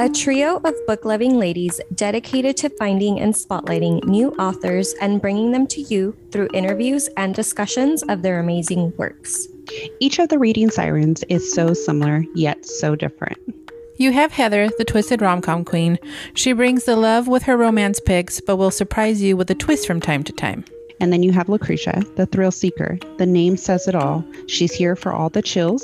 a trio of book loving ladies dedicated to finding and spotlighting new authors and bringing them to you through interviews and discussions of their amazing works. Each of the reading sirens is so similar, yet so different. You have Heather, the twisted rom com queen. She brings the love with her romance picks, but will surprise you with a twist from time to time. And then you have Lucretia, the thrill seeker. The name says it all. She's here for all the chills,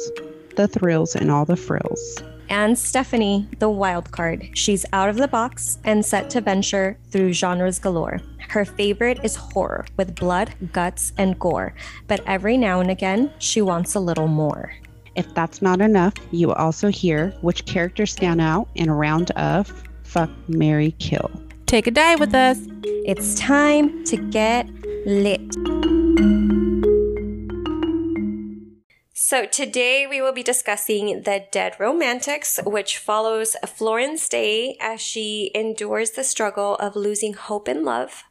the thrills, and all the frills and Stephanie, the wild card. She's out of the box and set to venture through genres galore. Her favorite is horror with blood, guts, and gore, but every now and again, she wants a little more. If that's not enough, you will also hear which characters stand out in a round of Fuck, Mary, Kill. Take a dive with us. It's time to get lit. So, today we will be discussing The Dead Romantics, which follows Florence Day as she endures the struggle of losing hope in love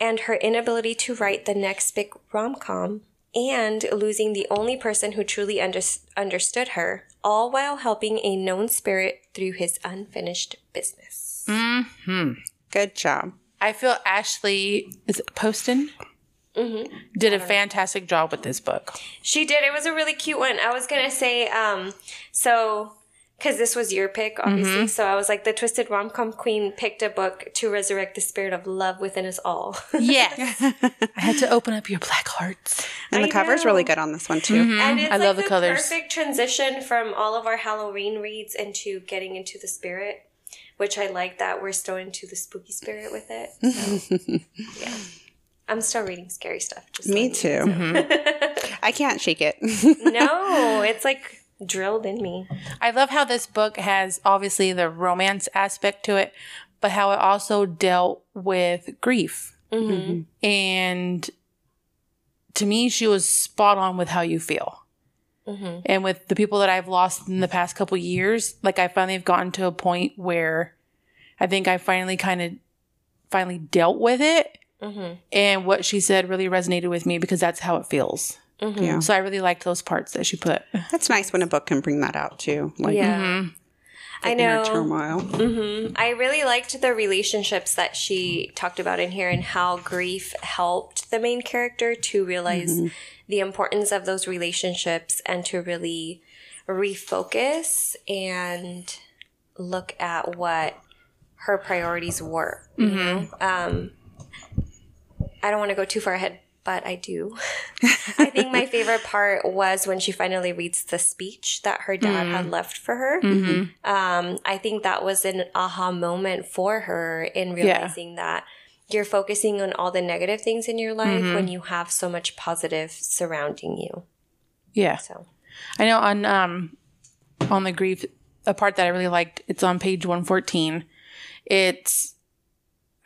and her inability to write the next big rom com and losing the only person who truly under- understood her, all while helping a known spirit through his unfinished business. Hmm. Good job. I feel Ashley is it Poston Mm-hmm. did a fantastic job with this book. She did. It was a really cute one. I was gonna say, um, so because this was your pick, obviously. Mm-hmm. So I was like, the twisted rom com queen picked a book to resurrect the spirit of love within us all. Yes. I had to open up your black hearts. And the I cover's really good on this one too. and it's I like love the colors. Perfect transition from all of our Halloween reads into getting into the spirit, which I like that we're still into the spooky spirit with it. So, yeah, I'm still reading scary stuff. Just Me letting you too. Mm-hmm. I can't shake it. No, it's like drilled in me. I love how this book has obviously the romance aspect to it, but how it also dealt with grief. And to me, she was spot on with how you feel. And with the people that I've lost in the past couple years, like I finally have gotten to a point where I think I finally kind of finally dealt with it. Mm-hmm. And what she said really resonated with me because that's how it feels. Mm-hmm. Yeah. So I really liked those parts that she put. That's nice when a book can bring that out too. Like Yeah. Mm-hmm. I inner know. turmoil. I really liked the relationships that she talked about in here and how grief helped the main character to realize the importance of those relationships and to really refocus and look at what her priorities were. You know? Um, I don't want to go too far ahead, but I do. I think my favorite part was when she finally reads the speech that her dad had left for her. Um, I think that was an aha moment for her in realizing that you're focusing on all the negative things in your life when you have so much positive surrounding you. Yeah. So, I know on um on the grief a part that I really liked, it's on page 114. It's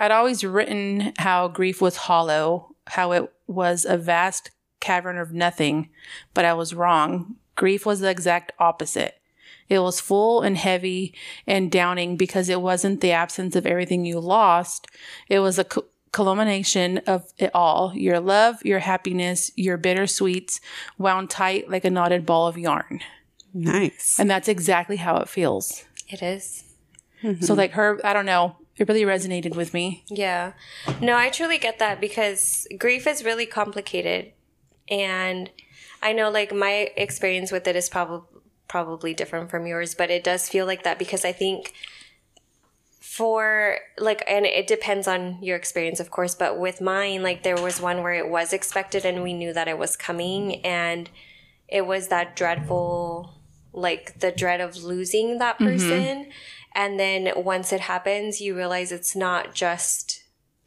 I'd always written how grief was hollow, how it was a vast cavern of nothing, but I was wrong. Grief was the exact opposite. It was full and heavy and downing because it wasn't the absence of everything you lost. It was a cu- culmination of it all your love, your happiness, your bittersweets wound tight like a knotted ball of yarn. Nice. And that's exactly how it feels. it is. Mm-hmm. So, like her, I don't know, it really resonated with me. Yeah. No, I truly get that because grief is really complicated. And I know like my experience with it is probably probably different from yours, but it does feel like that because I think for like and it depends on your experience of course, but with mine like there was one where it was expected and we knew that it was coming and it was that dreadful like the dread of losing that mm-hmm. person and then once it happens you realize it's not just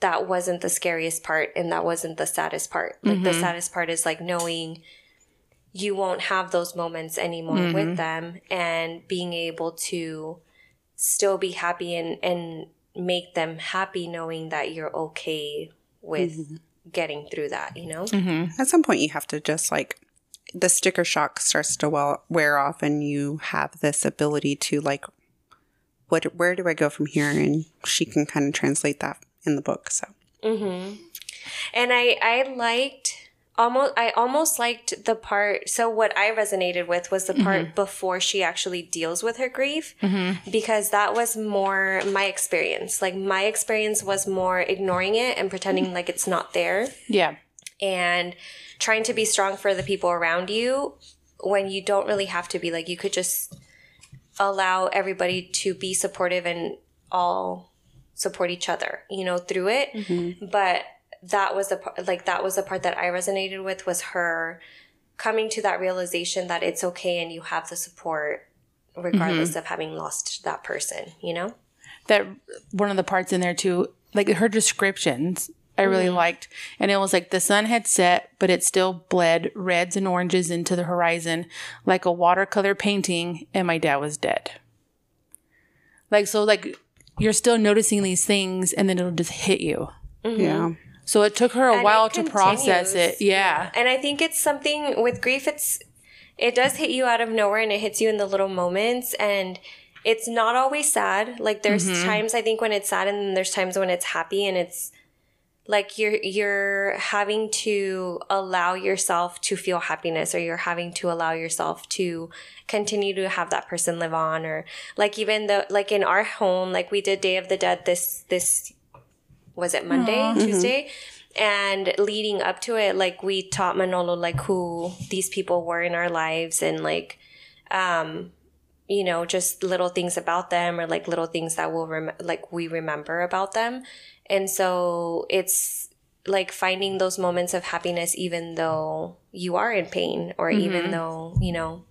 that wasn't the scariest part and that wasn't the saddest part. Like the mm-hmm. saddest part is like knowing you won't have those moments anymore with mm-hmm. them and being able to still be happy and and make them happy knowing that you're okay with mm-hmm. getting through that you know? At some point, you have to just like the sticker shock starts to well, wear off, and you have this ability to like, what? Where do I go from here? And she can kind of translate that in the book. So mm-hmm. and i i liked almost I almost liked the part so what I resonated with was the part mm-hmm. before she actually deals with her grief mm-hmm. because that was more my experience. Like my experience was more ignoring it and pretending like it's not there Yeah. and trying to be strong for the people around you when you don't really have to be like you could just allow everybody to be supportive and all support each other you know through it. Mm-hmm. But that was the part like that was the part that i resonated with was her coming to that realization that it's okay and you have the support regardless mm-hmm. of having lost that person you know? That one of the parts in there too, like her descriptions, I really mm-hmm. liked. And it was like the sun had set, but it still bled reds and oranges into the horizon like a watercolor painting, and my dad was dead. Like, so, like, you're still noticing these things, and then it'll just hit you. Mm-hmm. Yeah. So it took her a And while to process it. Yeah. And I think it's something with grief, it's, it does hit you out of nowhere and it hits you in the little moments. And it's not always sad. Like there's mm-hmm. times I think when it's sad and then there's times when it's happy and it's like you're, you're having to allow yourself to feel happiness or you're having to allow yourself to continue to have that person live on or like even though like in our home, like we did Day of the Dead this, this was it Monday, Tuesday? And leading up to it, like we taught Manolo like who these people were in our lives and like, um, you know, just little things about them or like little things that we'll rem- like we remember about them. And so it's like finding those moments of happiness even though you are in pain or mm-hmm. even though, you know,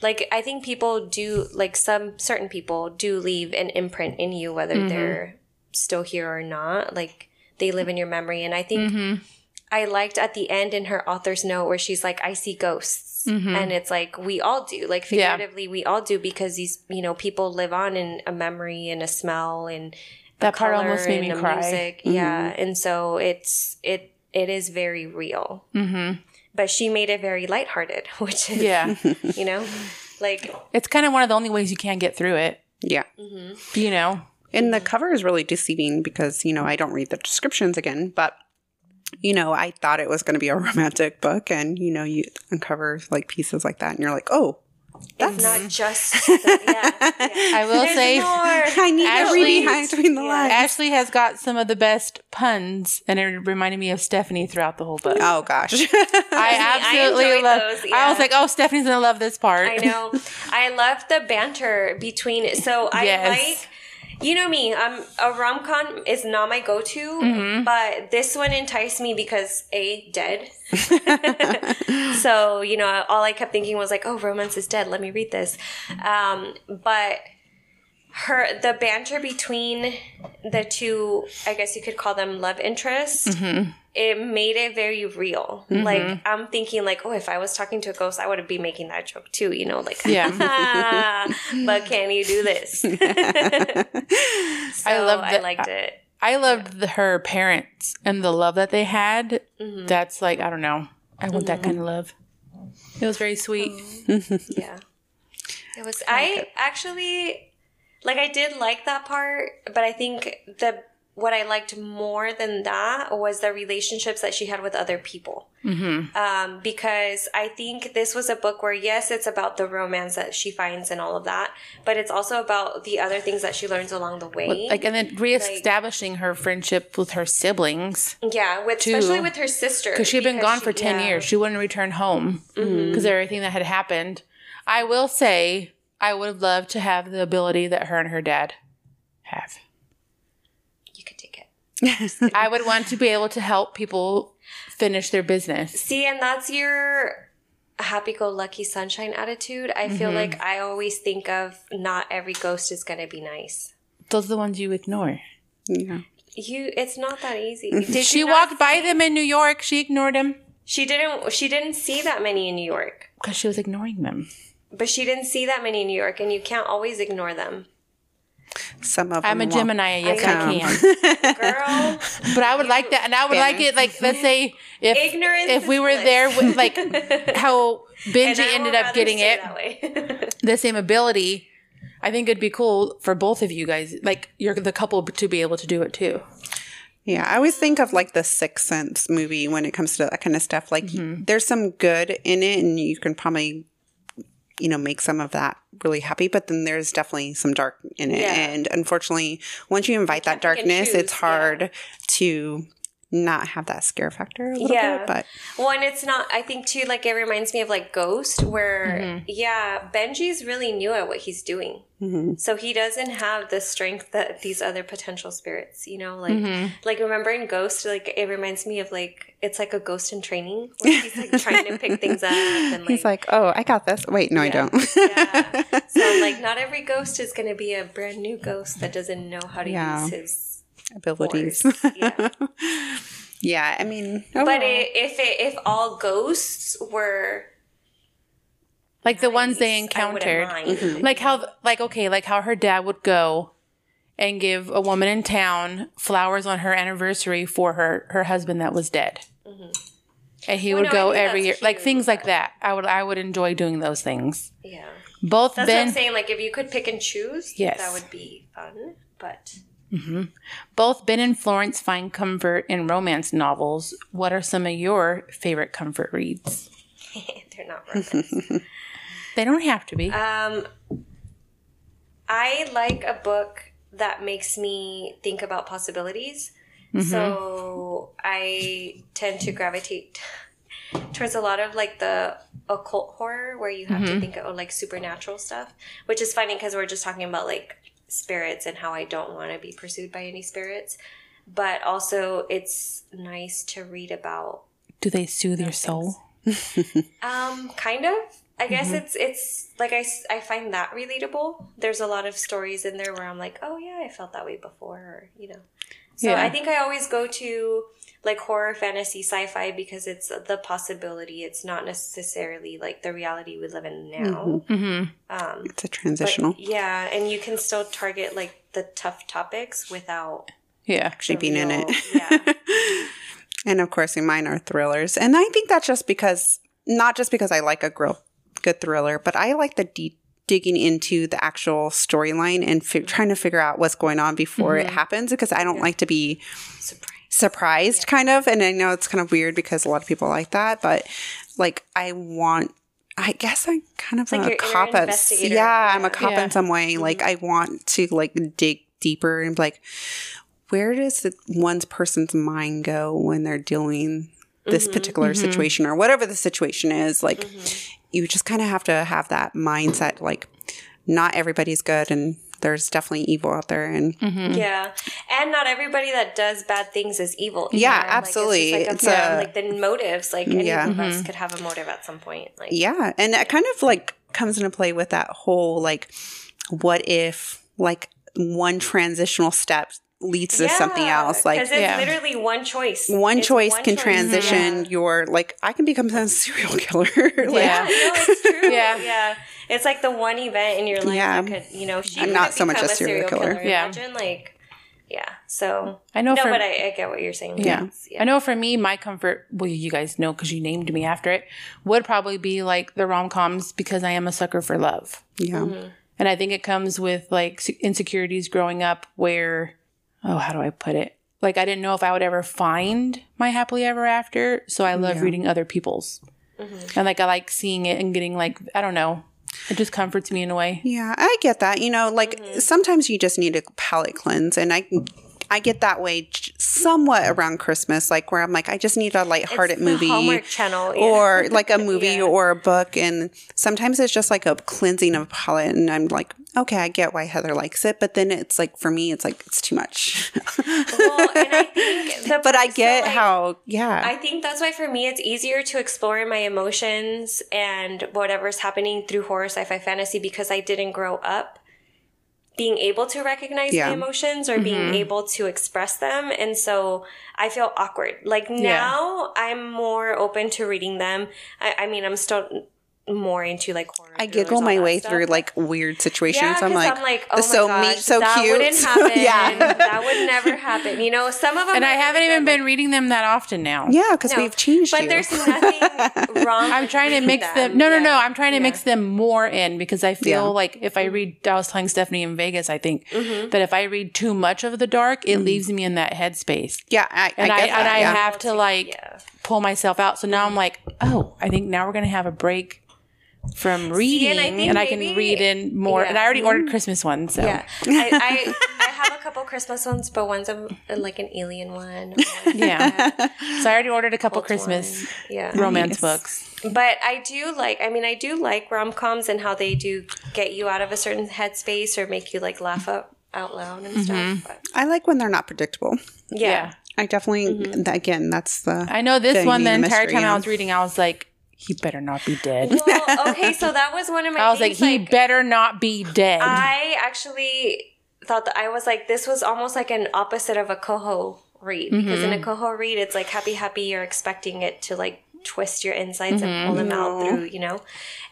like I think people do like some certain people do leave an imprint in you whether mm-hmm. they're still here or not. Like they live in your memory and I think mm-hmm. I liked at the end in her author's note where she's like, I see ghosts. Mm-hmm. And it's like, we all do. Like, Yeah. figuratively, we all do because these, you know, people live on in a memory and a smell and a That part color almost made and me a cry. Music. Yeah. Mm-hmm. And so it's, it, it is very real. Mm-hmm. But she made it very lighthearted, which is, Yeah. you know, like, it's kind of one of the only ways you can get through it, Yeah. Mm-hmm. you know? And the cover is really deceiving because, you know, I don't read the descriptions again, but, you know, I thought it was going to be a romantic book. And, you know, you uncover like pieces like that and you're like, oh, it's not just, yeah, yeah. I will There's say, more. I need to Ashley- read behind between the Yeah. lines. Ashley has got some of the best puns, and it reminded me of Stephanie throughout the whole book. Oh, gosh. I I absolutely enjoyed love. those, I was like, "Oh, Stephanie's gonna love this part." I know. I love the banter between. So I Yes. like. You know me. Um, a rom com is not my go to, Mm-hmm. but this one enticed me because a dead. so you know, all I kept thinking was like, "Oh, romance is dead. Let me read this." Um, but her the banter between the two, I guess you could call them love interests. Mm-hmm. It made it very real. Like I'm thinking, like, oh, if I was talking to a ghost, I would be making that joke too. You know, like, Yeah. but can you do this? so I love I liked it. I loved the, her parents and the love that they had. Mm-hmm. That's like I don't know. I want that kind of love. It was very sweet. Yeah. It was I actually like I did like that part, but I think the what I liked more than that was the relationships that she had with other people. Mm-hmm. Um, because I think this was a book where yes, it's about the romance that she finds and all of that, but it's also about the other things that she learns along the way. Like and then reestablishing her friendship with her siblings yeah, with too. especially with her sister because she'd been gone she- for ten yeah. Mm-hmm. years. She wouldn't return home because of everything that had happened. I will say, I would have loved to have the ability that her and her dad have. You could take it. I would want to be able to help people finish their business. See, and that's your happy-go-lucky sunshine attitude. I feel Mm-hmm. like I always think of not every ghost is going to be nice. Those are the ones you ignore. yeah. You, it's not that easy. Did She walked by them in New York. She ignored him She didn't. She didn't see that many in New York, because she was ignoring them. but she didn't see that many in New York, and you can't always ignore them, Some of I'm a them will- Gemini. Yes, I I, can. girl. But I would like that, and I would like it. Like, let's say if Ignorance if we were bliss. there with like how Benji ended up getting it, the same ability. I think it'd be cool for both of you guys, like you're the couple, to be able to do it too. Yeah, I always think of like the Sixth Sense movie when it comes to that kind of stuff. Like, mm-hmm. there's some good in it, and you can probably, you know, make some of that really happy. But then there's definitely some dark in it, Yeah. and unfortunately, once you invite that darkness, it's choose, yeah. hard to not have that scare factor a little Yeah. bit. But Well, and it's not. I think too. Like it reminds me of like Ghost, where mm-hmm. yeah, Benji's really new at what he's doing. Mm-hmm. So he doesn't have the strength that these other potential spirits. You know, like mm-hmm. like remember in Ghost, like it reminds me of like it's like a ghost in training where he's like trying to pick things up and like. he's like, "Oh, I got this." Wait, no, Yeah. I don't. yeah. So like, not every ghost is going to be a brand new ghost that doesn't know how to Yeah. use his Abilities. Yeah. yeah, I mean, oh, But overall- i if it, if all ghosts were Like the ones they nice, I wouldn't encountered. Mm-hmm. Mm-hmm. Like how, like, okay, like how her dad would go and give a woman in town flowers on her anniversary for her, her husband that was dead. Mm-hmm. And he Well, would no, go every year, that's like things like that. I would, I would enjoy doing those things. Yeah. Both That's what I'm saying. Like, if you could pick and choose, Yes. that would be fun. But Mm-hmm. both Ben and Florence find comfort in romance novels. What are some of your favorite comfort reads? they're not romance. They don't have to be. um, I like a book that makes me think about possibilities. Mm-hmm. So I tend to gravitate towards a lot of like the occult horror where you have to mm-hmm. think of like supernatural stuff, which is funny because we're just talking about like spirits and how I don't want to be pursued by any spirits. But also, it's nice to read about Do they soothe your soul? Um, kind of. I guess Mm-hmm. it's it's like I, I find that relatable. There's a lot of stories in there where I'm like, oh yeah, I felt that way before, or you know. So Yeah. I think I always go to like horror, fantasy, sci-fi because it's the possibility. It's not necessarily like the reality we live in now. Mm-hmm. Um, it's a but transitional. yeah, and you can still target like the tough topics without Yeah. actually the being in it. Yeah. And of course, mine are thrillers. And I think that's just because, not just because I like a gr- good thriller, but I like the deep digging into the actual storyline and fi- trying to figure out what's going on before it happens because I don't like to be Surprise. Surprised, kind of. And I know it's kind of weird because a lot of people like that, but like I want. I guess I'm kind of like a your cop at investigator. yeah, I'm a cop Yeah. in some way. Mm-hmm. Like I want to like dig deeper and be like, where does the one's person's mind go when they're doing this mm-hmm. particular mm-hmm. situation or whatever the situation is? Like you just kind of have to have that mindset. Like not everybody's good and there's definitely evil out there and mm-hmm. Yeah, and not everybody that does bad things is evil. Yeah, either. Like, absolutely. It's, It's just like, a, a- uh, like the motives. Like any Yeah. of us mm-hmm. could have a motive at some point. Like Yeah, and it kind of like comes into play with that whole like, what if like one transitional step leads to something else? Like it's Yeah. literally one choice. one It's choice one can choice. transition Yeah. your like I can become a serial killer. like, Yeah, Yeah. no, it's true. Yeah. yeah, It's like the one event in your life Yeah. that could, you know, she I'm could not so much become a serial killer. Yeah. Imagine like, yeah. So I know no, for but I, I get what you're saying. Yeah. Yeah. I know for me, my comfort, well, you guys know because you named me after it, would probably be like the rom coms because I am a sucker for love. yeah. Mm-hmm. And I think it comes with like insecurities growing up where, oh, how do I put it? Like, I didn't know if I would ever find my happily ever after. So I love Yeah. reading other people's. Mm-hmm. And like, I like seeing it and getting like, I don't know, it just comforts me in a way. Yeah, I get that. You know, like Mm-hmm. sometimes you just need a palate cleanse, and I, I get that way j- somewhat around Christmas, like where I'm like, I just need a lighthearted It's movie, Hallmark Channel, yeah. or like a movie Yeah. or a book, and sometimes it's just like a cleansing of palate, and I'm like, okay, I get why Heather likes it, but then it's like for me, it's like it's too much. Well, and I but I get like, how, yeah, I think that's why for me it's easier to explore my emotions and whatever's happening through horror, sci-fi, fantasy because I didn't grow up being able to recognize Yeah. my emotions or being mm-hmm. able to express them and so I feel awkward. Like now I'm more open to reading them. I, I mean I'm still more into like horror. I giggle my way stuff. through like weird situations. Yeah, I'm 'cause like, I'm like, oh my so gosh, neat, so that cute. wouldn't happen. yeah, that would never happen. You know, some of them, And I haven't even been reading them that often now. yeah, because No, we've changed But you. there's nothing wrong. I'm trying to mix them. No, no, no. Yeah. I'm trying to Yeah. mix them more in because I feel Yeah. like if I read, I was telling Stephanie in Vegas, I think Mm-hmm. that if I read too much of the dark, it leaves me in that headspace, yeah, I, and I I, and that. I yeah. have to like pull myself out. So now I'm like, oh, I think now we're gonna have a break from reading, and I and think I, can read in more. yeah. And I already ordered Christmas ones, so Yeah, I, I I have a couple Christmas ones, but one's a, like an alien one. yeah. so I already ordered a couple cult Christmas. Yeah, romance Nice. books. but I do like. I mean, I do like rom coms and how they do get you out of a certain headspace or make you like laugh out out loud and stuff. But, I like when they're not predictable. yeah. yeah. I definitely, Mm-hmm. again, that's the. I know this one. The entire time I was reading, I was like, he better not be dead. Well, okay, so that was one of my. I was like, things, he better not be dead. I actually thought that I was like, this was almost like an opposite of a CoHo read because in a CoHo read, it's like happy, happy. You're expecting it to like twist your insides and pull them out through, you know.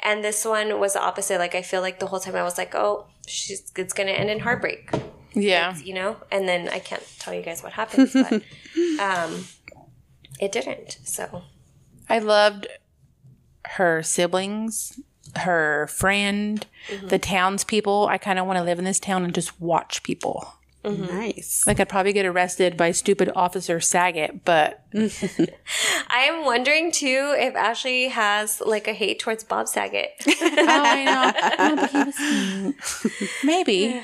And this one was the opposite. Like I feel like the whole time I was like, oh, she's it's gonna end in heartbreak, yeah. you know. And then I can't tell you guys what happens, but um, it didn't. So I loved her siblings, her friend, Mm-hmm. the townspeople. I kind of want to live in this town and just watch people. Mm-hmm. Nice. Like, I'd probably get arrested by stupid Officer Saget, but I am wondering too if Ashley has like a hate towards Bob Saget. oh, I know. Oh, he Maybe.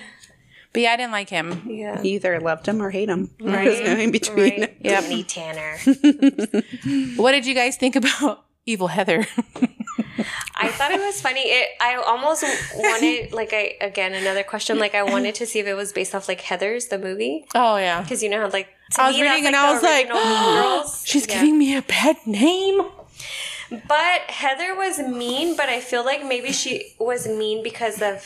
But yeah, I didn't like him. yeah. You either loved him or hate him. There's no in between. Right. Yep. Danny Tanner. What did you guys think about Evil Heather? I thought it was funny. It I almost wanted like I again another question like I wanted to see if it was based off like Heather's the movie oh, yeah. because you know how like I was me, reading and I was like, She's Yeah. giving me a bad name. But Heather was mean, but I feel like maybe she was mean because of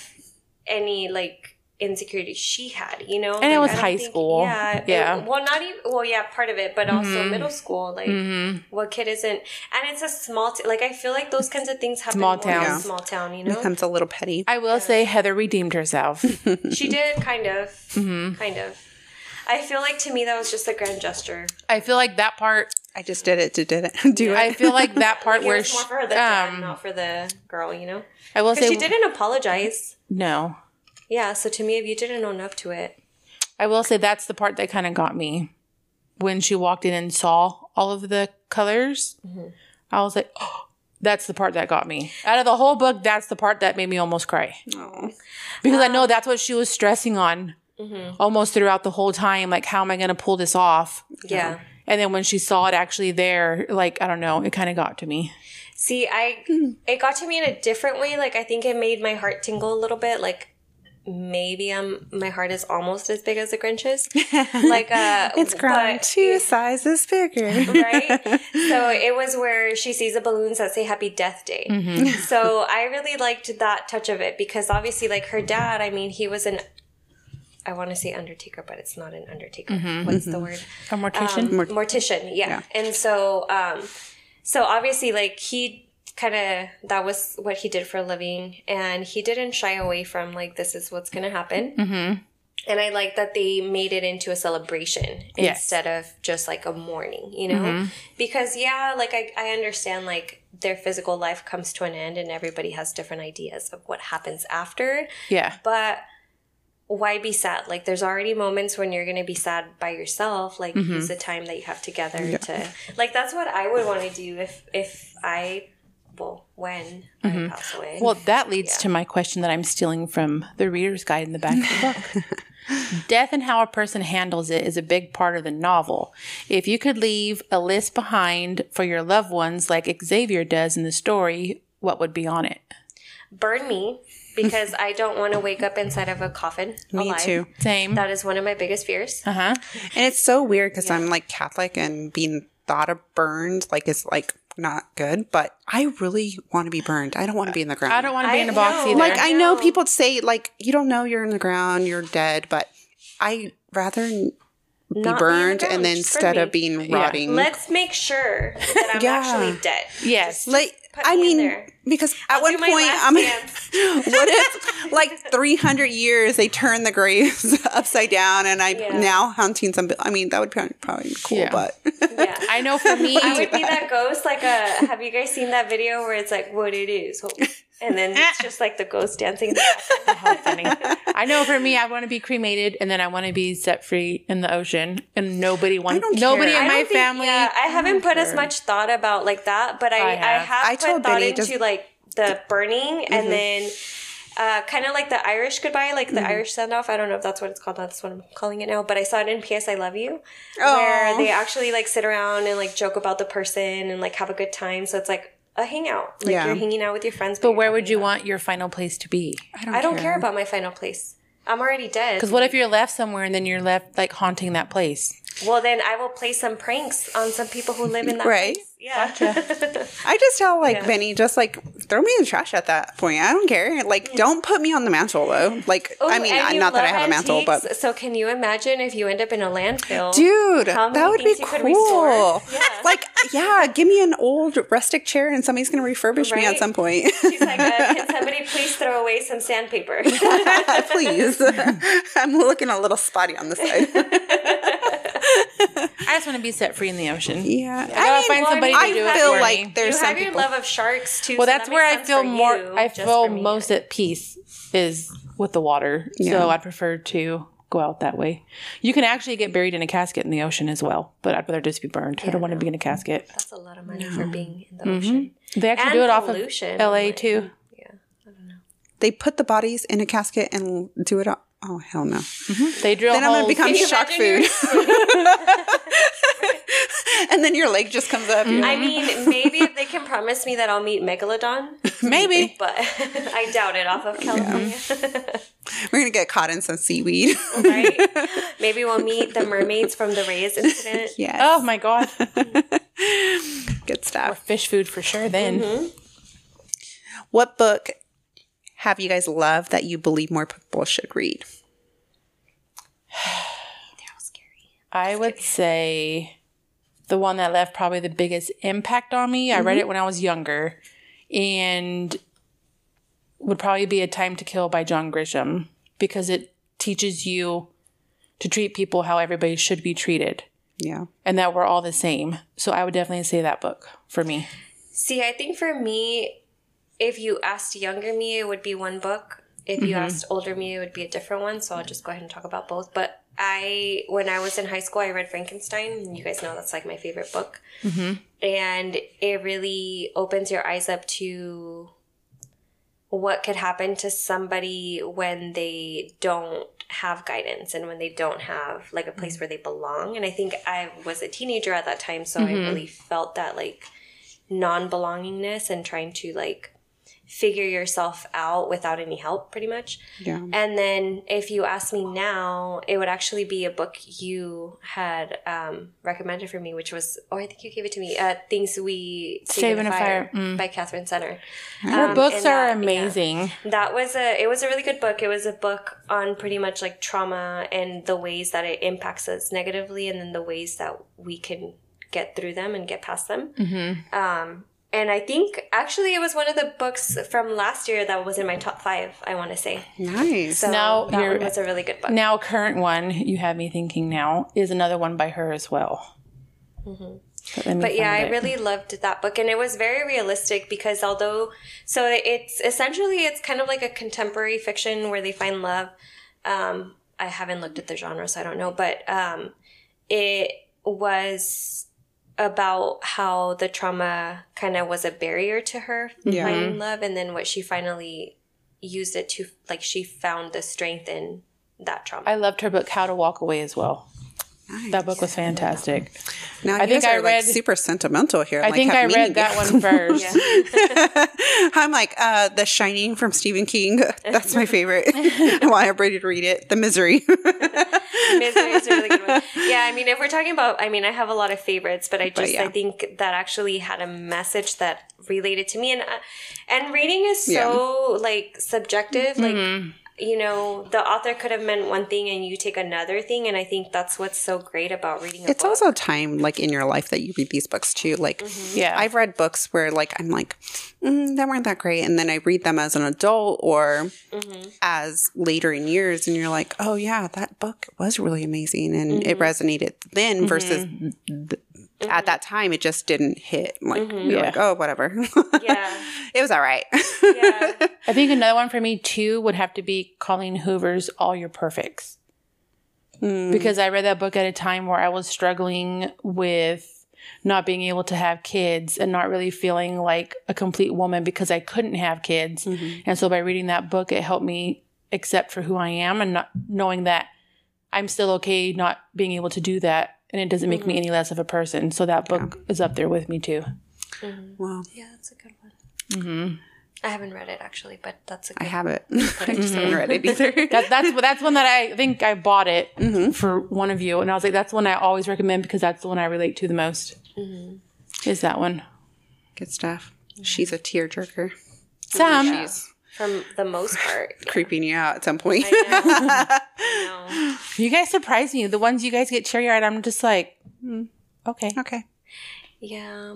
any like insecurity she had, you know. And it was high think- school. Yeah, Yeah. Mm-hmm. well, not even. Well, yeah, part of it, but also middle school. Like, what kid isn't? And it's a small. T- like, I feel like those kinds of things happen Small more in a town. small town. You know, Becomes a little petty. I will say Heather redeemed herself. she did kind of, Mm-hmm. kind of. I feel like to me that was just a grand gesture. I feel like that part. I just did it to did it. Do I it. feel like that part It where was she, more for the dad, um, not for the girl. You know, I will say she didn't apologize. no. Yeah, so to me, if you didn't own up to it, I will say that's the part that kind of got me when she walked in and saw all of the colors. Mm-hmm. I was like, oh, that's the part that got me. Out of the whole book, that's the part that made me almost cry Oh. because I know um, that's what she was stressing on mm-hmm. almost throughout the whole time. Like, how am I going to pull this off? yeah. And then when she saw it actually there, like, I don't know, it kind of got to me. See, I hmm. it got to me in a different way. Like I think it made my heart tingle a little bit. Like maybe I'm my heart is almost as big as the Grinch's. Like uh, It's grown but- two sizes bigger. right? so it was where she sees the balloons that say Happy Death Day. So I really liked that touch of it because obviously, like her dad, I mean, he was an, I want to say undertaker, but it's not an undertaker. What's the word? A mortician? Um, mortician, yeah. And so, um, so obviously, like he kind of that was what he did for a living, and he didn't shy away from like this is what's going to happen. Mm-hmm. And I like that they made it into a celebration Yes. instead of just like a mourning, you know? Because yeah, like I, I understand like their physical life comes to an end, and everybody has different ideas of what happens after yeah. but why be sad like there's already moments when you're gonna be sad by yourself like Mm-hmm. use the time that you have together to like that's what i would want to do if if i well when i pass away Mm-hmm. Well, that leads to my question that I'm stealing from the reader's guide in the back of the book. Death and how a person handles it is a big part of the novel. If you could leave a list behind for your loved ones like Xavier does in the story, what would be on it? burn me because i don't want to wake up inside of a coffin Me alive. too. Same. that is one of my biggest fears Uh huh. And it's so weird because I'm like Catholic and being thought of burned like is like not good, but I really want to be burned. I don't want to be in the ground. I don't want to be I in a box know. either. like I know No. people say like you don't know you're in the ground, you're dead, but I rather be Not be in the burned and then instead of being Yeah. rotting. let's make sure that i'm Yeah. actually dead yes. like put I me mean, in there. because at I'll one do my point, last I'm. what if, like, 300 years they turn the graves upside down, and I Yeah. now hunting some. I mean, that would probably probably be cool, Yeah. but Yeah. I know for me, I would be that ghost. Like a, have you guys seen that video where it's like what it is, and then it's just like the ghost dancing. in the background. How funny. I know for me, I want to be cremated and then I want to be set free in the ocean, and nobody wants nobody care. in my think- family. Yeah, I haven't put as much thought about like that, but I, I I have. have, I put thought Benny into just- like the burning and then uh, kind of like the Irish goodbye, like the Irish send off. I don't know if that's what it's called. That's what I'm calling it now. But I saw it in P.S. I Love You, where they actually like sit around and like joke about the person and like have a good time. So it's like a hangout. Like Yeah. you're hanging out with your friends. but you're where would you about- want your final place to be? I don't care about my final place. I'm already dead. Because what if you're left somewhere and then you're left like haunting that place? Well, then I will play some pranks on some people who live in that Right. place. Yeah. I just tell like Yeah. Benny, just like throw me in the trash at that point. I don't care. Like, don't put me on the mantle though. Like, I Ooh, mean, I- you not that I love have a mantle, but so can you imagine if you end up in a landfill? dude, that would be things you could restore? cool. Yeah. Like, yeah, give me an old rustic chair, and somebody's gonna refurbish me at some point. She's like, uh, can somebody please throw away some sandpaper? Please, I'm looking a little spotty on the side. I just want to be set free in the ocean. Yeah, I gotta find well, I somebody mean, to I do it feel for like me. there's you some have your people. love of sharks too. Well, so that's that where I feel more. you, I feel most at peace is with the water. Yeah. So I'd prefer to go out that way. You can actually get buried in a casket in the ocean as well, but I'd rather just be burned. I don't want to be in a casket. That's a lot of money for being in the mm-hmm. ocean. They actually And do it off of LA like- too. Yeah. I don't know. They put the bodies in a casket and do it. All- oh hell no! They drill Then I'm gonna become shark food. and then your leg just comes up. You're I mean, maybe if they can promise me that I'll meet Megalodon, Maybe. but I doubt it off of California. We're gonna get caught in some seaweed. right? Maybe we'll meet the mermaids from the Rays incident. yes. Oh my god. good stuff. Fish food for sure then. Mm-hmm. What book have you guys loved that you believe more people should read? That was scary. I would say the one that left probably the biggest impact on me. I read it mm-hmm. when I was younger and would probably be A Time to Kill by John Grisham because it teaches you to treat people how everybody should be treated Yeah. and that we're all the same. So I would definitely say that book for me. See, I think for me, if you asked younger me, it would be one book. If you mm-hmm. asked older me, it would be a different one. So I'll just go ahead and talk about both. But I, when I was in high school, I read Frankenstein. You guys know that's like my favorite book. Mm-hmm. And it really opens your eyes up to what could happen to somebody when they don't have guidance and when they don't have like a place mm-hmm. where they belong. And I think I was a teenager at that time, so I really felt that like non belongingness and trying to like figure yourself out without any help, pretty much. Yeah. And then if you ask me now, it would actually be a book you had um, recommended for me, which was, oh, I think you gave it to me, uh, Things We Save, in a Fire, Mm. by Katherine Center. Her Um, books are that- yeah. amazing. That was a it was a really good book. It was a book on pretty much like trauma and the ways that it impacts us negatively and then the ways that we can get through them and get past them. Mm-hmm. Um and I think actually it was one of the books from last year that was in my top five, I want to say. Nice. So Now that you're- one was a really good book. Now, current one you have me thinking now is another one by her as well. But, let me but yeah, find I really loved that book, and it was very realistic because although, so it's essentially it's kind of like a contemporary fiction where they find love. Um, I haven't looked at the genre, so I don't know, but um, it was about how the trauma kind of was a barrier to her Yeah. finding mm-hmm. love, and then what she finally used it to, like she found the strength in that trauma. I loved her book How to Walk Away as well. Nice. That book was fantastic. Now I you think guys I are read- like super sentimental here. I like, think have I meaning read that one first. Yeah. I'm like, uh, The Shining from Stephen King. That's my favorite. Why I want everybody to read it. The Misery. Misery is a really good one. Yeah, I mean, if we're talking about, I mean, I have a lot of favorites, but I just yeah. I think that actually had a message that related to me, and uh, and reading is so like subjective. Like you know, the author could have meant one thing and you take another thing. And I think that's what's so great about reading a It's book. also a time like in your life that you read these books too. Like mm-hmm. Yeah. I've read books where like I'm like, mm, that weren't that great, and then I read them as an adult or mm-hmm. as later in years, and you're like, oh yeah, that book was really amazing, and it mm-hmm. resonated then versus th- at mm-hmm. that time it just didn't hit. Like mm-hmm. you're Yeah. like, oh whatever. Yeah. it was all right. Yeah. I think another one for me too would have to be Colleen Hoover's All Your Perfects. Hmm. Because I read that book at a time where I was struggling with not being able to have kids and not really feeling like a complete woman because I couldn't have kids. Mm-hmm. And so by reading that book, it helped me accept for who I am and not knowing that I'm still okay not being able to do that. And it doesn't make me mm-hmm. any less of a person. So that book is up there with me too. Mm-hmm. well, Yeah, that's a good one. Mm-hmm. I haven't read it actually, but that's a I good I have it. I just haven't read it mm-hmm. either. That, that's that's one that I think I bought it for one of you, and I was like, that's one I always recommend because that's the one I relate to the most. Is that one? Good stuff. She's a tearjerker. Sam, She's from the most part. creeping you out at some point. I know. you guys surprise me. The ones you guys get cherry eyed, I'm just like, hmm, okay. okay. Yeah.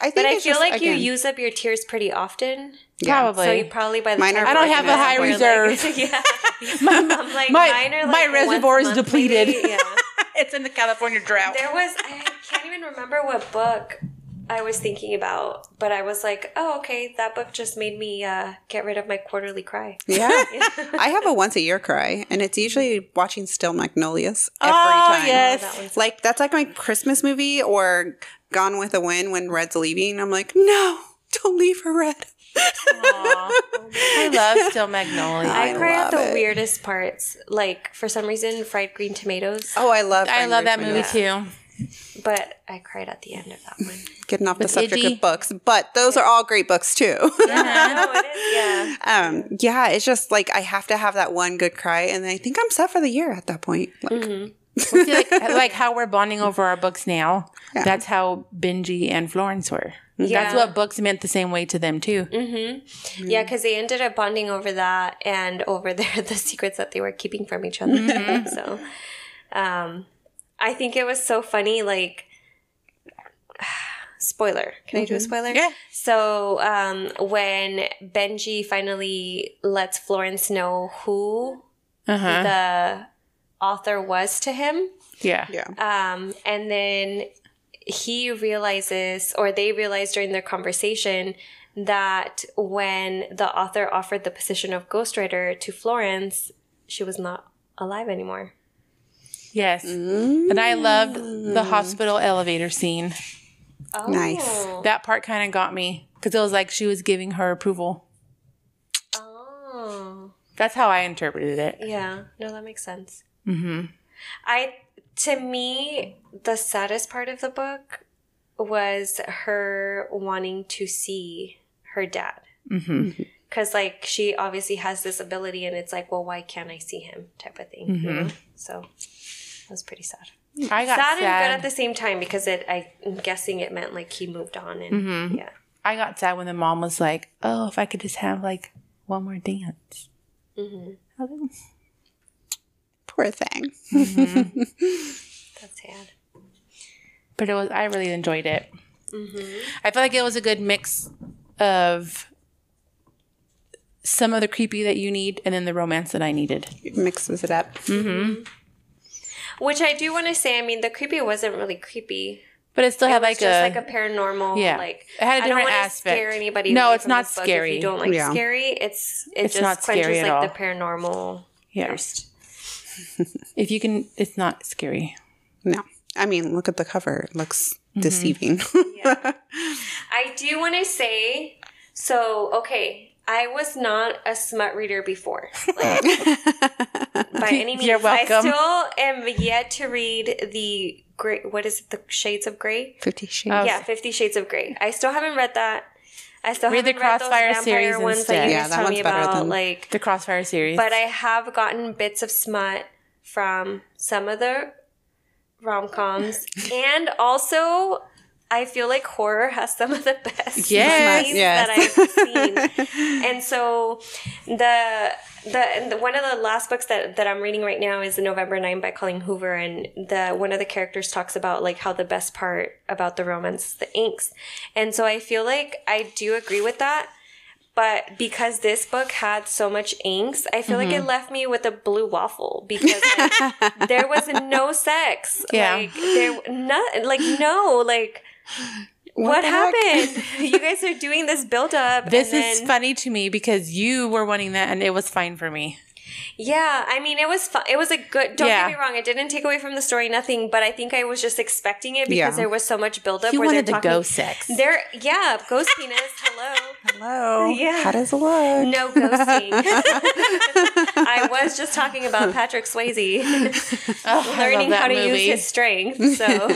I think But I feel just, like again, you use up your tears pretty often. Yeah. Probably. So you probably by the Mine time I don't have a high reserve. Like, yeah. I'm like, my- mine are like my reservoir is monthly. depleted. Yeah. it's in the California drought. There was I can't even remember what book I was thinking about, but I was like, oh, okay, that book just made me uh, get rid of my quarterly cry. Yeah. I have a once a year cry, and it's usually watching Steel Magnolias every Oh, time. yes. that one's Like, that's like my Christmas movie or Gone with a Wind when Rhett's leaving. I'm like, no, don't leave her, Red. I love Steel Magnolia. I, I cry at the it. weirdest parts. Like for some reason, fried green tomatoes. Oh, I love I love that Rich movie too. But I cried at the end of that one. Getting off the subject Iggy. of books, but those are all great books too. no, it is. Yeah. um, yeah, it's just like I have to have that one good cry, and I think I'm set for the year at that point. Like, Well, see, like, like how we're bonding over our books now. Yeah. That's how Benji and Florence were. That's what books meant the same way to them too. Yeah, because they ended up bonding over that and over their the secrets that they were keeping from each other. so, um, I think it was so funny. Like, spoiler. Can I do a spoiler? Yeah. So, um, when Benji finally lets Florence know who Uh huh. the author was to him, Yeah. yeah, um, and then he realizes, or they realize during their conversation, that when the author offered the position of ghostwriter to Florence, she was not alive anymore. Yes. And I loved the hospital elevator scene. Oh. Nice. That part kind of got me because it was like she was giving her approval. Oh. That's how I interpreted it. Yeah. No, that makes sense. Mm-hmm. I, to me, the saddest part of the book was her wanting to see her dad. Mm-hmm. Because, like, she obviously has this ability, and it's like, well, why can't I see him? type of thing. You know? So, that was pretty sad. I got sad, sad. and good at the same time because it, I'm guessing it meant like he moved on and mm-hmm. yeah. I got sad when the mom was like, "Oh, if I could just have like one more dance." Mm-hmm. I was like, poor thing. Mm-hmm. That's sad. but it was I really enjoyed it. I feel like it was a good mix of some of the creepy that you need and then the romance that I needed. It mixes it up. Which I do want to say, I mean, the creepy wasn't really creepy. But it still It had was like just a like a paranormal, yeah. like It had a I don't different wanna aspect. Scare anybody? No, it's not scary. If you don't like Yeah. scary, it's it It's just not quenches scary at like all. the paranormal Yeah. if you can it's not scary. No, I mean, look at the cover; it looks mm-hmm. deceiving. I do want to say, so okay, I was not a smut reader before. Like, by any means, You're welcome. I still am yet to read the gray. What is it? The Shades of Grey. Fifty Shades. Oh. Yeah, Fifty Shades of Grey. I still haven't read that. I still Read the haven't read those Crossfire series ones that instead. you Yeah, guys that tell one's me better about. than- Like, The Crossfire series. but I have gotten bits of smut from some of the rom coms, and also I feel like horror has some of the best Yes. scenes Yes. that I've seen. and so the the, the one of the last books that, that I'm reading right now is November 9 by Colleen Hoover and the one of the characters talks about like how the best part about the romance is the inks. And so I feel like I do agree with that. But because this book had so much inks, I feel like Mm-hmm. it left me with a blue waffle because like, there was no sex. Yeah. Like there not like no, like what, heck? happened? you guys are doing this build up. This and is funny to me because you were wanting that and it was fine for me. Yeah, I mean, it was fun. It was a good. Don't Yeah. get me wrong; it didn't take away from the story, nothing. But I think I was just expecting it because Yeah. there was so much buildup. You where wanted they're the talking, ghost sex. There, yeah, ghost penis. Hello, Hello. Yeah. How does it look? no ghosting. I was just talking about Patrick Swayze Oh, learning how to movie. use his strength. So,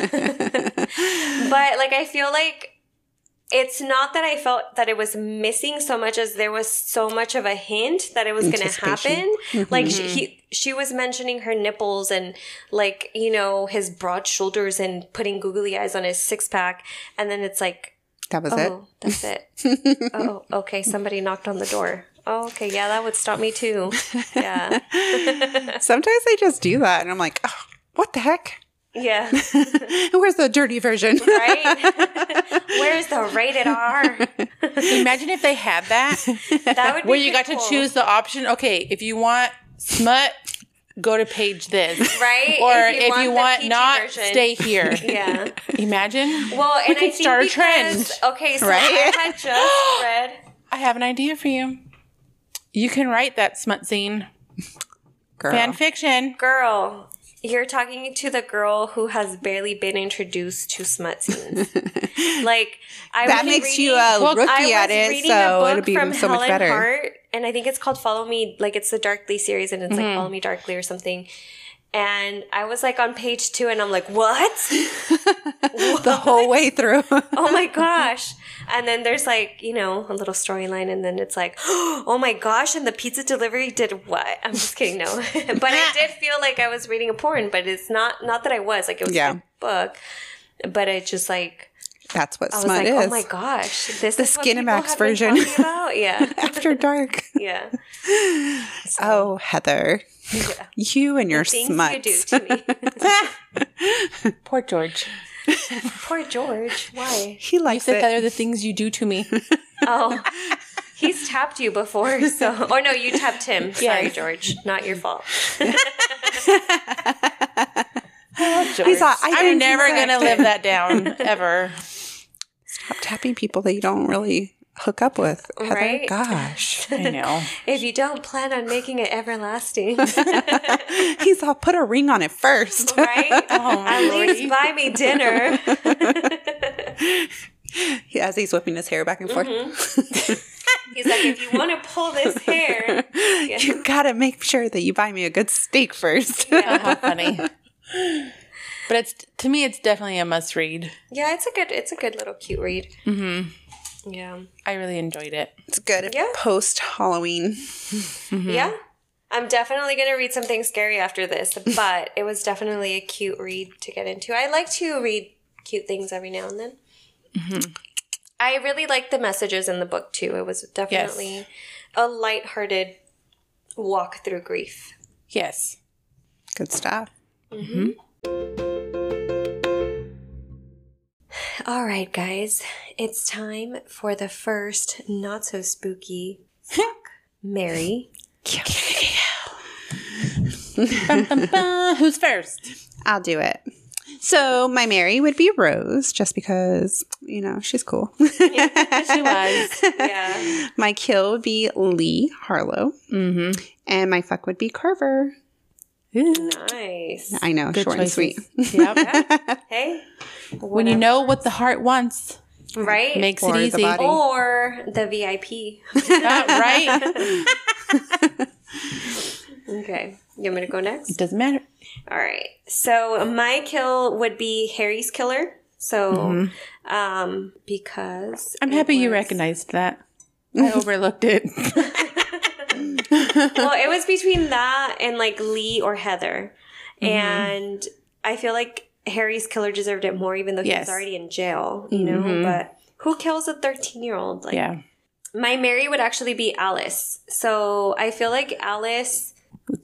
but like, I feel like it's not that I felt that it was missing so much as there was so much of a hint that it was going to happen. Mm-hmm. Like she, he, she was mentioning her nipples and like you know his broad shoulders and putting googly eyes on his six pack, and then it's like, That was oh, that's it. oh, okay. Somebody knocked on the door. Oh, okay. Yeah, that would stop me too. Yeah. Sometimes they just do that, and I'm like, oh, what the heck? Yeah. Where's the dirty version? Right? Where's the rated R? Imagine if they had that That would be where you got to choose the option. Okay, if you want smut, go to page this. right? Or if you want, the PG not, version. stay here. Yeah. Imagine. Well, and We I could think start a because- trend. Okay, so Right? I had just read. I have an idea for you. You can write that smut scene. Girl. Fan fiction. Girl, you're talking to the girl who has barely been introduced to smut scenes. like I that was makes reading, you a Well, rookie I was at it, reading a so book it'll be from so much Helen better. Hardt, and I think it's called Follow Me. Like it's the Darkly series, and it's Mm-hmm. like Follow Me Darkly or something. And I was like on page two, and I'm like, what? the whole way through. oh my gosh. And then there's like, you know, a little storyline, and then it's like, oh my gosh, and the pizza delivery did what? I'm just kidding, no. but I did feel like I was reading a porn, but it's not not that I was. Like it was Yeah. a book. But it just like That's what I was smut like, oh is. oh my gosh. This The is what Skinamax people have been version. talking About? Yeah. After dark. yeah. Oh, Heather. Yeah. You and your Things smuts. you do to me. Poor George. Poor George. Why? He You likes said it. that are the things you do to me. Oh. He's tapped you before, so or oh, no, you tapped him. Sorry, Yes. George. Not your fault. I thought I I'm never expect gonna live that down ever. Stop tapping people that you don't really hook up with. Heather. Right? Gosh. I know. If you don't plan on making it everlasting, He's all put a ring on it first. right? Oh, At least buy me dinner. As he's whipping his hair back and forth. He's like, if you want to pull this hair, yeah. You gotta make sure that you buy me a good steak first. Oh, how funny. But it's to me, it's definitely a must read. yeah, it's a good, it's a good little cute read. Mm-hmm. Yeah, I really enjoyed it. It's good Yeah. post Halloween. yeah. I'm definitely gonna read something scary after this, but it was definitely a cute read to get into. I like to read cute things every now and then. Mm-hmm. I really liked the messages in the book too. It was definitely a lighthearted walk through grief. Yes. Good stuff. Mm-hmm. Mm-hmm. All right, guys, it's time for the first not so spooky fuck Mary. Bum, bum, bum. Who's first? I'll do it. So my Mary would be Rose, just because you know she's cool. She was. Yeah. my kill would be Lee Harlow, Mm-hmm. and my fuck would be Carver. Nice. I know, Good short choices. and sweet. Yep. Hey. when you know what the heart wants, Right? makes Or it easy. body. or the VIP. Right? Okay. You want me to go next? It doesn't matter. All right. So my kill would be Harry's killer. So, um, because I'm it happy you recognized that. I overlooked it. well, it was between that and like Lee or Heather. Mm-hmm. And I feel like Harry's killer deserved it more, even though he Yes. was already in jail. You know, Mhm. but who kills a thirteen year old? Like, yeah. my Mary would actually be Alice. So I feel like Alice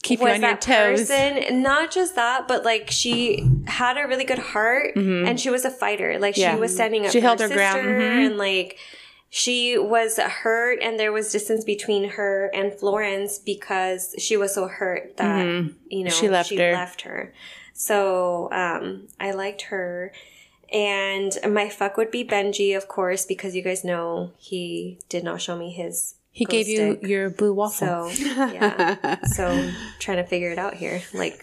Keep you was on your that toes. person. Not just that, but like she had a really good heart and she was a fighter. Like Mm-hmm. Yeah. she was standing up She for held her, her ground. Mhm. and like she was hurt and there was distance between her and Florence because she was so hurt that you know Mm-hmm. She left her. left her. So um I liked her. And my fuck would be Benji, of course, because you guys know he did not show me his He gave you stick. your blue waffle. So yeah. so trying to figure it out here. Like,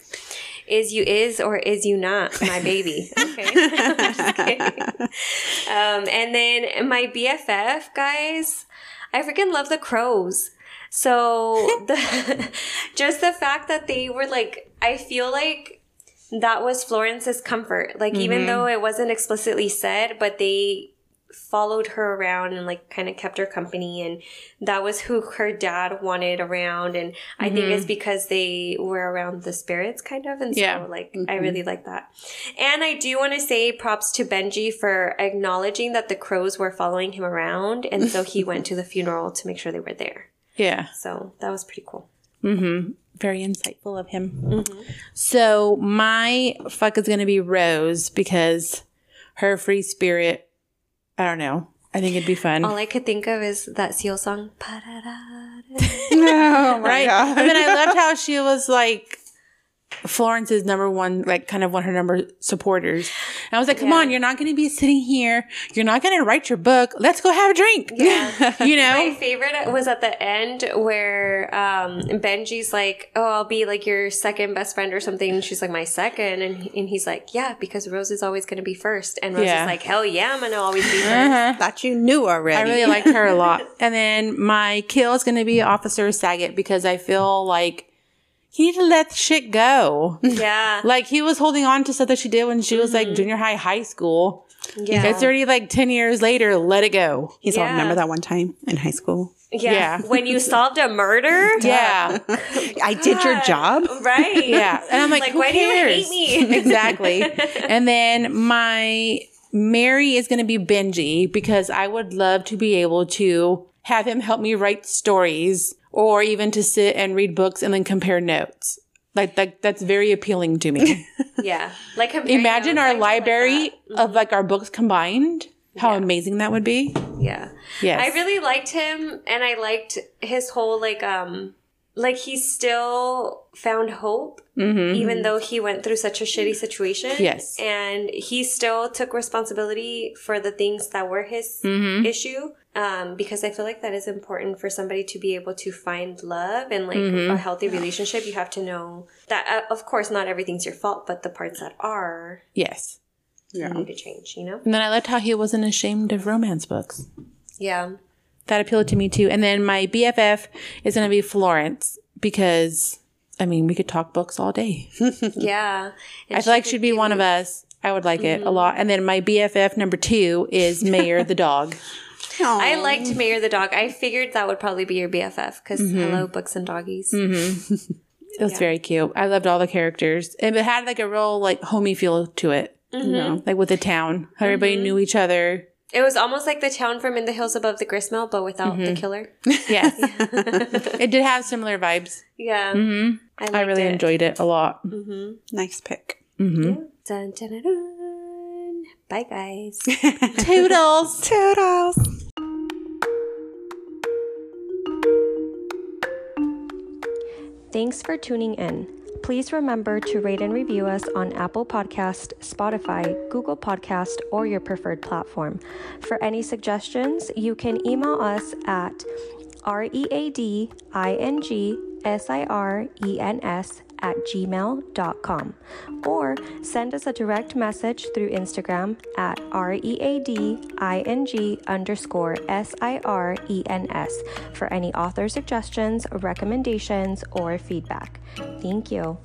is you is or is you not my baby? Okay. Um, and then my BFF guys, I freaking love the crows. So the just the fact that they were like, I feel like that was Florence's comfort. Like even though it wasn't explicitly said, but they followed her around and like kind of kept her company and that was who her dad wanted around and i think it's mm-hmm. because they were around the spirits kind of and so Yeah. like i mm-hmm. really like that and i do want to say props to benji for acknowledging that the crows were following him around and so he went to the funeral to make sure they were there Yeah. so that was pretty cool Mm-hmm. Very insightful of him. Mm-hmm. So my fuck is gonna be Rose because her free spirit. I don't know. I think it'd be fun. all i could think of is that seal song oh right? God. And then I loved how she was like Florence's number one, like kind of one of her number supporters. And I was like, come Yeah. on, you're not going to be sitting here. You're not going to write your book. Let's go have a drink. Yeah. you know? My favorite was at the end where um, Benji's like, "Oh, I'll be like your second best friend or something," and she's like, "My second. and he- and he's like, "Yeah, because Rose is always going to be first. and Rose Yeah. is like, "Hell yeah, I'm gonna always be 1st Uh-huh. That you knew already. I really liked her a lot. And then my kill is going to be Officer Saget because I feel like he need to let shit go. Yeah, Like he was holding on to stuff that she did when she was like mm-hmm. junior high, high school. yeah, It's already like 10 years later. Let it go. He's all, Yeah. remember that one time in high school? yeah. yeah. When you solved a murder, Yeah. I did your job. right? Yeah. And I'm like, Like, who why do you cares? hate me? exactly. And then my Mary is going to be Benji because I would love to be able to have him help me write stories or even to sit and read books and then compare notes. Like that, that's very appealing to me. yeah. Like Imagine our do like library that. of like our books combined. How Yeah. amazing that would be. Yeah. Yes. I really liked him and I liked his whole like um like he still found hope Mm-hmm. even though he went through such a shitty situation. Yes. And he still took responsibility for the things that were his Mm-hmm. issue. Um, because I feel like that is important for somebody to be able to find love and like Mm-hmm. a healthy relationship. You have to know that, uh, of course, not everything's your fault, but the parts that are, Yes. you need to change, you know? And then I loved how he wasn't ashamed of romance books. Yeah. That appealed to me too. And then my BFF is going to be Florence because, I mean, we could talk books all day. Yeah. And I feel like she'd be one you- of us. I would like it a lot. And then my BFF number two is Mayor the dog. I liked Mayor the dog. I figured that would probably be your BFF because Mm-hmm. hello, books and doggies. It was very cute. I loved all the characters. And it had like a real like homey feel to it. You know, like with the town. How everybody knew each other. It was almost like the town from In the Hills Above the Gristmill, but without Mm-hmm. the killer. Yes. it did have similar vibes. Yeah. hmm I, I really it. enjoyed it a lot. Nice pick. Dun, dun, dun, dun. Bye, guys. Toodles. Toodles. Thanks for tuning in. Please remember to rate and review us on Apple Podcast, Spotify, Google Podcast, or your preferred platform. For any suggestions, you can email us at readingsirsirens at gmail.com or send us a direct message through Instagram at reading underscore s-i-r-e-n-s for any author suggestions, recommendations, or feedback. Thank you.